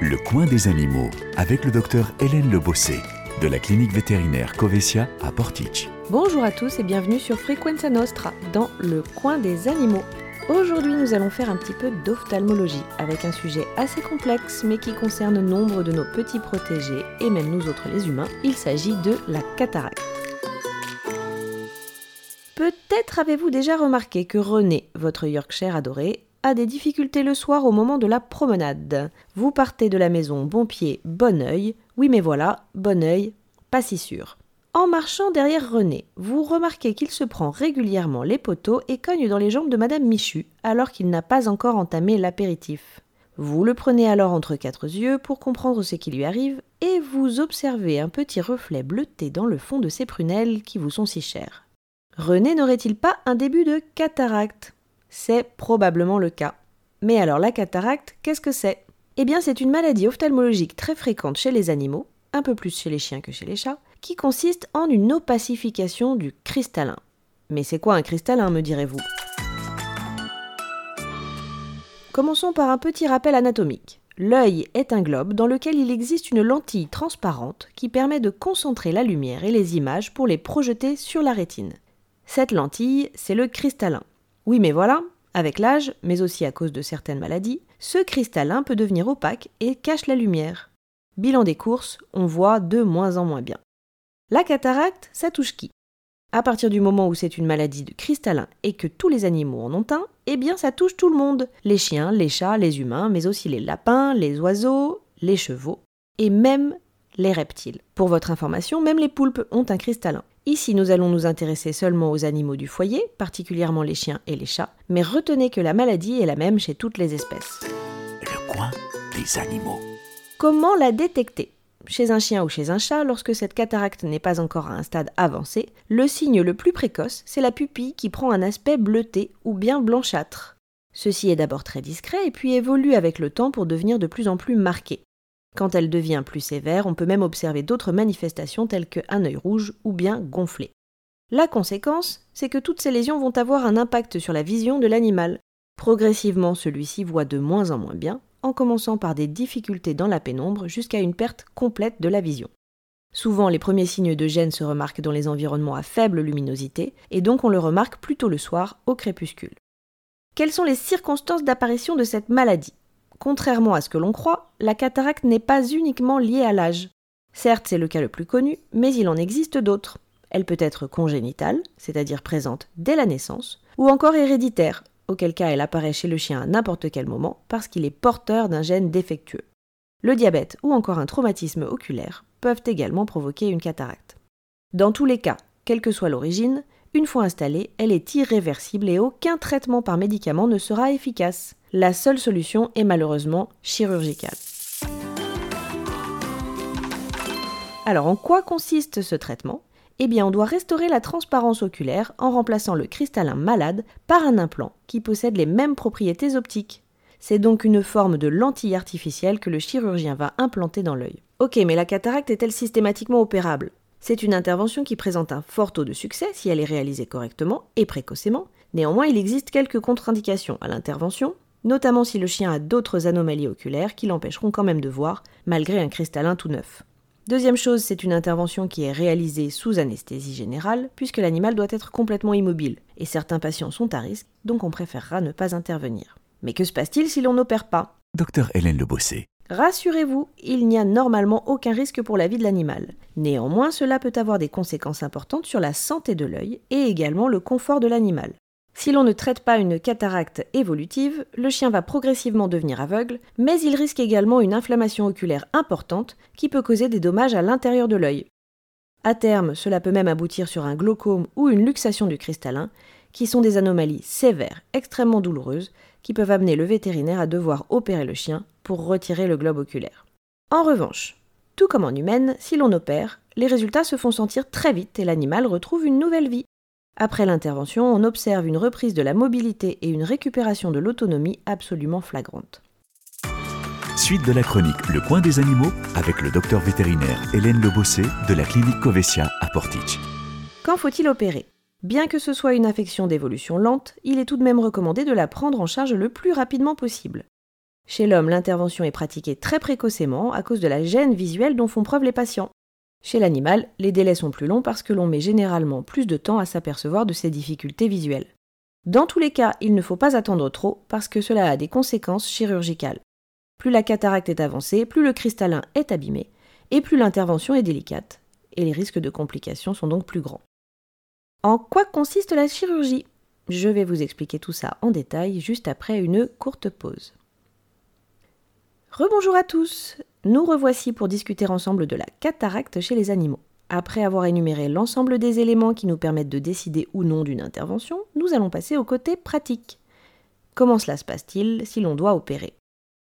Le coin des animaux avec le docteur Hélène Lebossé de la clinique vétérinaire Covesia à Portich. Bonjour à tous et bienvenue sur Frequenza Nostra dans le coin des animaux. Aujourd'hui, nous allons faire un petit peu d'ophtalmologie avec un sujet assez complexe mais qui concerne nombre de nos petits protégés et même nous autres les humains. Il s'agit de la cataracte. Peut-être avez-vous déjà remarqué que René, votre Yorkshire adoré, a des difficultés le soir au moment de la promenade. Vous partez de la maison bon pied, bon oeil. Oui mais voilà, bon oeil, pas si sûr. En marchant derrière René, vous remarquez qu'il se prend régulièrement les poteaux et cogne dans les jambes de Madame Michu, alors qu'il n'a pas encore entamé l'apéritif. Vous le prenez alors entre quatre yeux pour comprendre ce qui lui arrive, et vous observez un petit reflet bleuté dans le fond de ses prunelles qui vous sont si chères. René n'aurait-il pas un début de cataracte? C'est probablement le cas. Mais alors la cataracte, qu'est-ce que c'est? Eh bien c'est une maladie ophtalmologique très fréquente chez les animaux, un peu plus chez les chiens que chez les chats, qui consiste en une opacification du cristallin. Mais c'est quoi un cristallin, me direz-vous? Commençons par un petit rappel anatomique. L'œil est un globe dans lequel il existe une lentille transparente qui permet de concentrer la lumière et les images pour les projeter sur la rétine. Cette lentille, c'est le cristallin. Oui, mais voilà, avec l'âge, mais aussi à cause de certaines maladies, ce cristallin peut devenir opaque et cache la lumière. Bilan des courses, on voit de moins en moins bien. La cataracte, ça touche qui? À partir du moment où c'est une maladie de cristallin et que tous les animaux en ont un, eh bien ça touche tout le monde. Les chiens, les chats, les humains, mais aussi les lapins, les oiseaux, les chevaux et même les reptiles. Pour votre information, même les poulpes ont un cristallin. Ici, nous allons nous intéresser seulement aux animaux du foyer, particulièrement les chiens et les chats, mais retenez que la maladie est la même chez toutes les espèces. Le coin des animaux. Comment la détecter? Chez un chien ou chez un chat, lorsque cette cataracte n'est pas encore à un stade avancé, le signe le plus précoce, c'est la pupille qui prend un aspect bleuté ou bien blanchâtre. Ceci est d'abord très discret et puis évolue avec le temps pour devenir de plus en plus marqué. Quand elle devient plus sévère, on peut même observer d'autres manifestations telles qu'un œil rouge ou bien gonflé. La conséquence, c'est que toutes ces lésions vont avoir un impact sur la vision de l'animal. Progressivement, celui-ci voit de moins en moins bien, en commençant par des difficultés dans la pénombre jusqu'à une perte complète de la vision. Souvent, les premiers signes de gêne se remarquent dans les environnements à faible luminosité, et donc on le remarque plutôt le soir, au crépuscule. Quelles sont les circonstances d'apparition de cette maladie? Contrairement à ce que l'on croit, la cataracte n'est pas uniquement liée à l'âge. Certes, c'est le cas le plus connu, mais il en existe d'autres. Elle peut être congénitale, c'est-à-dire présente dès la naissance, ou encore héréditaire, auquel cas elle apparaît chez le chien à n'importe quel moment parce qu'il est porteur d'un gène défectueux. Le diabète ou encore un traumatisme oculaire peuvent également provoquer une cataracte. Dans tous les cas, quelle que soit l'origine, une fois installée, elle est irréversible et aucun traitement par médicament ne sera efficace. La seule solution est malheureusement chirurgicale. Alors en quoi consiste ce traitement? Eh bien, on doit restaurer la transparence oculaire en remplaçant le cristallin malade par un implant qui possède les mêmes propriétés optiques. C'est donc une forme de lentille artificielle que le chirurgien va implanter dans l'œil. Ok, mais la cataracte est-elle systématiquement opérable? C'est une intervention qui présente un fort taux de succès si elle est réalisée correctement et précocement. Néanmoins, il existe quelques contre-indications à l'intervention, notamment si le chien a d'autres anomalies oculaires qui l'empêcheront quand même de voir, malgré un cristallin tout neuf. Deuxième chose, c'est une intervention qui est réalisée sous anesthésie générale, puisque l'animal doit être complètement immobile, et certains patients sont à risque, donc on préférera ne pas intervenir. Mais que se passe-t-il si l'on n'opère pas? Docteur Hélène Lebossé. Rassurez-vous, il n'y a normalement aucun risque pour la vie de l'animal. Néanmoins, cela peut avoir des conséquences importantes sur la santé de l'œil et également le confort de l'animal. Si l'on ne traite pas une cataracte évolutive, le chien va progressivement devenir aveugle, mais il risque également une inflammation oculaire importante qui peut causer des dommages à l'intérieur de l'œil. À terme, cela peut même aboutir sur un glaucome ou une luxation du cristallin, qui sont des anomalies sévères, extrêmement douloureuses, qui peuvent amener le vétérinaire à devoir opérer le chien pour retirer le globe oculaire. En revanche, tout comme en humaine, si l'on opère, les résultats se font sentir très vite et l'animal retrouve une nouvelle vie. Après l'intervention, on observe une reprise de la mobilité et une récupération de l'autonomie absolument flagrante. Suite de la chronique Le coin des animaux avec le docteur vétérinaire Hélène Lebossé de la clinique Covesia à Portich. Quand faut-il opérer? Bien que ce soit une infection d'évolution lente, il est tout de même recommandé de la prendre en charge le plus rapidement possible. Chez l'homme, l'intervention est pratiquée très précocement à cause de la gêne visuelle dont font preuve les patients. Chez l'animal, les délais sont plus longs parce que l'on met généralement plus de temps à s'apercevoir de ces difficultés visuelles. Dans tous les cas, il ne faut pas attendre trop parce que cela a des conséquences chirurgicales. Plus la cataracte est avancée, plus le cristallin est abîmé, et plus l'intervention est délicate, et les risques de complications sont donc plus grands. En quoi consiste la chirurgie? Je vais vous expliquer tout ça en détail juste après une courte pause. Rebonjour à tous Nous revoici pour discuter ensemble de la cataracte chez les animaux. Après avoir énuméré l'ensemble des éléments qui nous permettent de décider ou non d'une intervention, nous allons passer au côté pratique. Comment cela se passe-t-il si l'on doit opérer?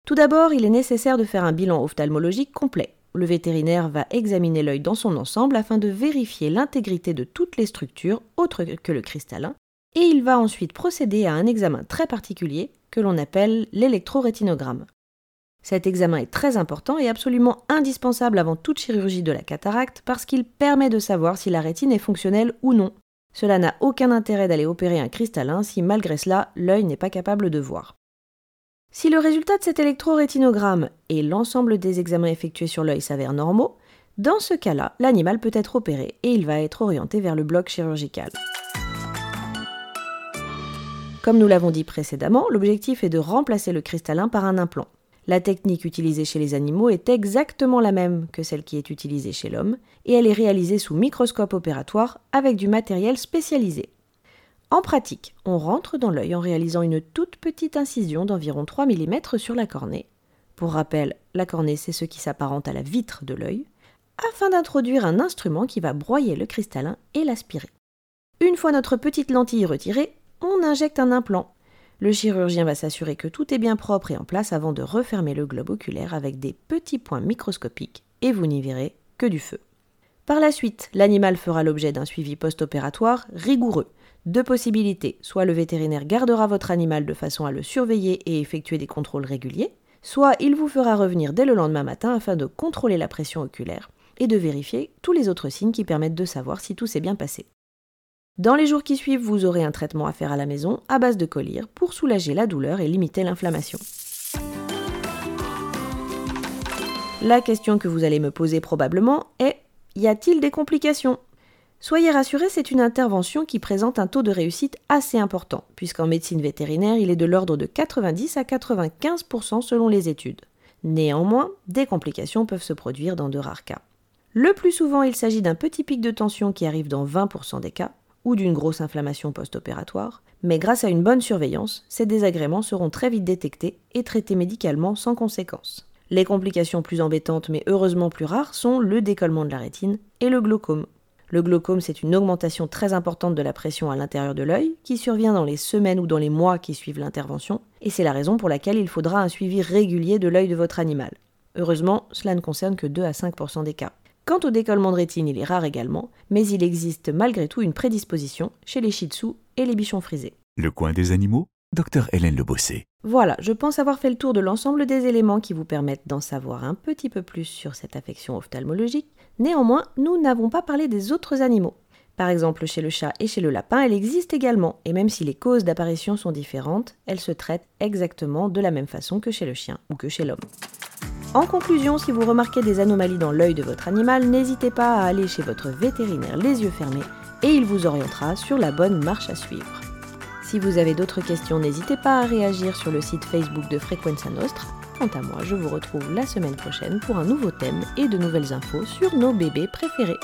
Tout d'abord, il est nécessaire de faire un bilan ophtalmologique complet. Le vétérinaire va examiner l'œil dans son ensemble afin de vérifier l'intégrité de toutes les structures autres que le cristallin, et il va ensuite procéder à un examen très particulier que l'on appelle l'électrorétinogramme. Cet examen est très important et absolument indispensable avant toute chirurgie de la cataracte parce qu'il permet de savoir si la rétine est fonctionnelle ou non. Cela n'a aucun intérêt d'aller opérer un cristallin si malgré cela l'œil n'est pas capable de voir. Si le résultat de cet électrorétinogramme et l'ensemble des examens effectués sur l'œil s'avèrent normaux, dans ce cas-là, l'animal peut être opéré et il va être orienté vers le bloc chirurgical. Comme nous l'avons dit précédemment, l'objectif est de remplacer le cristallin par un implant. La technique utilisée chez les animaux est exactement la même que celle qui est utilisée chez l'homme, et elle est réalisée sous microscope opératoire avec du matériel spécialisé. En pratique, on rentre dans l'œil en réalisant une toute petite incision d'environ 3 mm sur la cornée. Pour rappel, la cornée c'est ce qui s'apparente à la vitre de l'œil, afin d'introduire un instrument qui va broyer le cristallin et l'aspirer. Une fois notre petite lentille retirée, on injecte un implant. Le chirurgien va s'assurer que tout est bien propre et en place avant de refermer le globe oculaire avec des petits points microscopiques et vous n'y verrez que du feu. Par la suite, l'animal fera l'objet d'un suivi post-opératoire rigoureux deux possibilités. Soit le vétérinaire gardera votre animal de façon à le surveiller et effectuer des contrôles réguliers, soit il vous fera revenir dès le lendemain matin afin de contrôler la pression oculaire et de vérifier tous les autres signes qui permettent de savoir si tout s'est bien passé. Dans les jours qui suivent, vous aurez un traitement à faire à la maison à base de collyre pour soulager la douleur et limiter l'inflammation. La question que vous allez me poser probablement est y a-t-il des complications? Soyez rassurés, c'est une intervention qui présente un taux de réussite assez important, puisqu'en médecine vétérinaire, il est de l'ordre de 90 à 95% selon les études. Néanmoins, des complications peuvent se produire dans de rares cas. Le plus souvent, il s'agit d'un petit pic de tension qui arrive dans 20% des cas, ou d'une grosse inflammation post-opératoire, mais grâce à une bonne surveillance, ces désagréments seront très vite détectés et traités médicalement sans conséquence. Les complications plus embêtantes mais heureusement plus rares sont le décollement de la rétine et le glaucome, le glaucome, c'est une augmentation très importante de la pression à l'intérieur de l'œil qui survient dans les semaines ou dans les mois qui suivent l'intervention, et c'est la raison pour laquelle il faudra un suivi régulier de l'œil de votre animal. Heureusement, cela ne concerne que 2 à 5% des cas. Quant au décollement de rétine, il est rare également, mais il existe malgré tout une prédisposition chez les shih et les bichons frisés. Le coin des animaux? Docteur Hélène Lebossé. Voilà, je pense avoir fait le tour de l'ensemble des éléments qui vous permettent d'en savoir un petit peu plus sur cette affection ophtalmologique. Néanmoins, nous n'avons pas parlé des autres animaux. Par exemple, chez le chat et chez le lapin, elle existe également, et même si les causes d'apparition sont différentes, elles se traitent exactement de la même façon que chez le chien ou que chez l'homme. En conclusion, si vous remarquez des anomalies dans l'œil de votre animal, n'hésitez pas à aller chez votre vétérinaire les yeux fermés et il vous orientera sur la bonne marche à suivre. Si vous avez d'autres questions, n'hésitez pas à réagir sur le site Facebook de Frequenza Nostra. Quant à moi, je vous retrouve la semaine prochaine pour un nouveau thème et de nouvelles infos sur nos bébés préférés.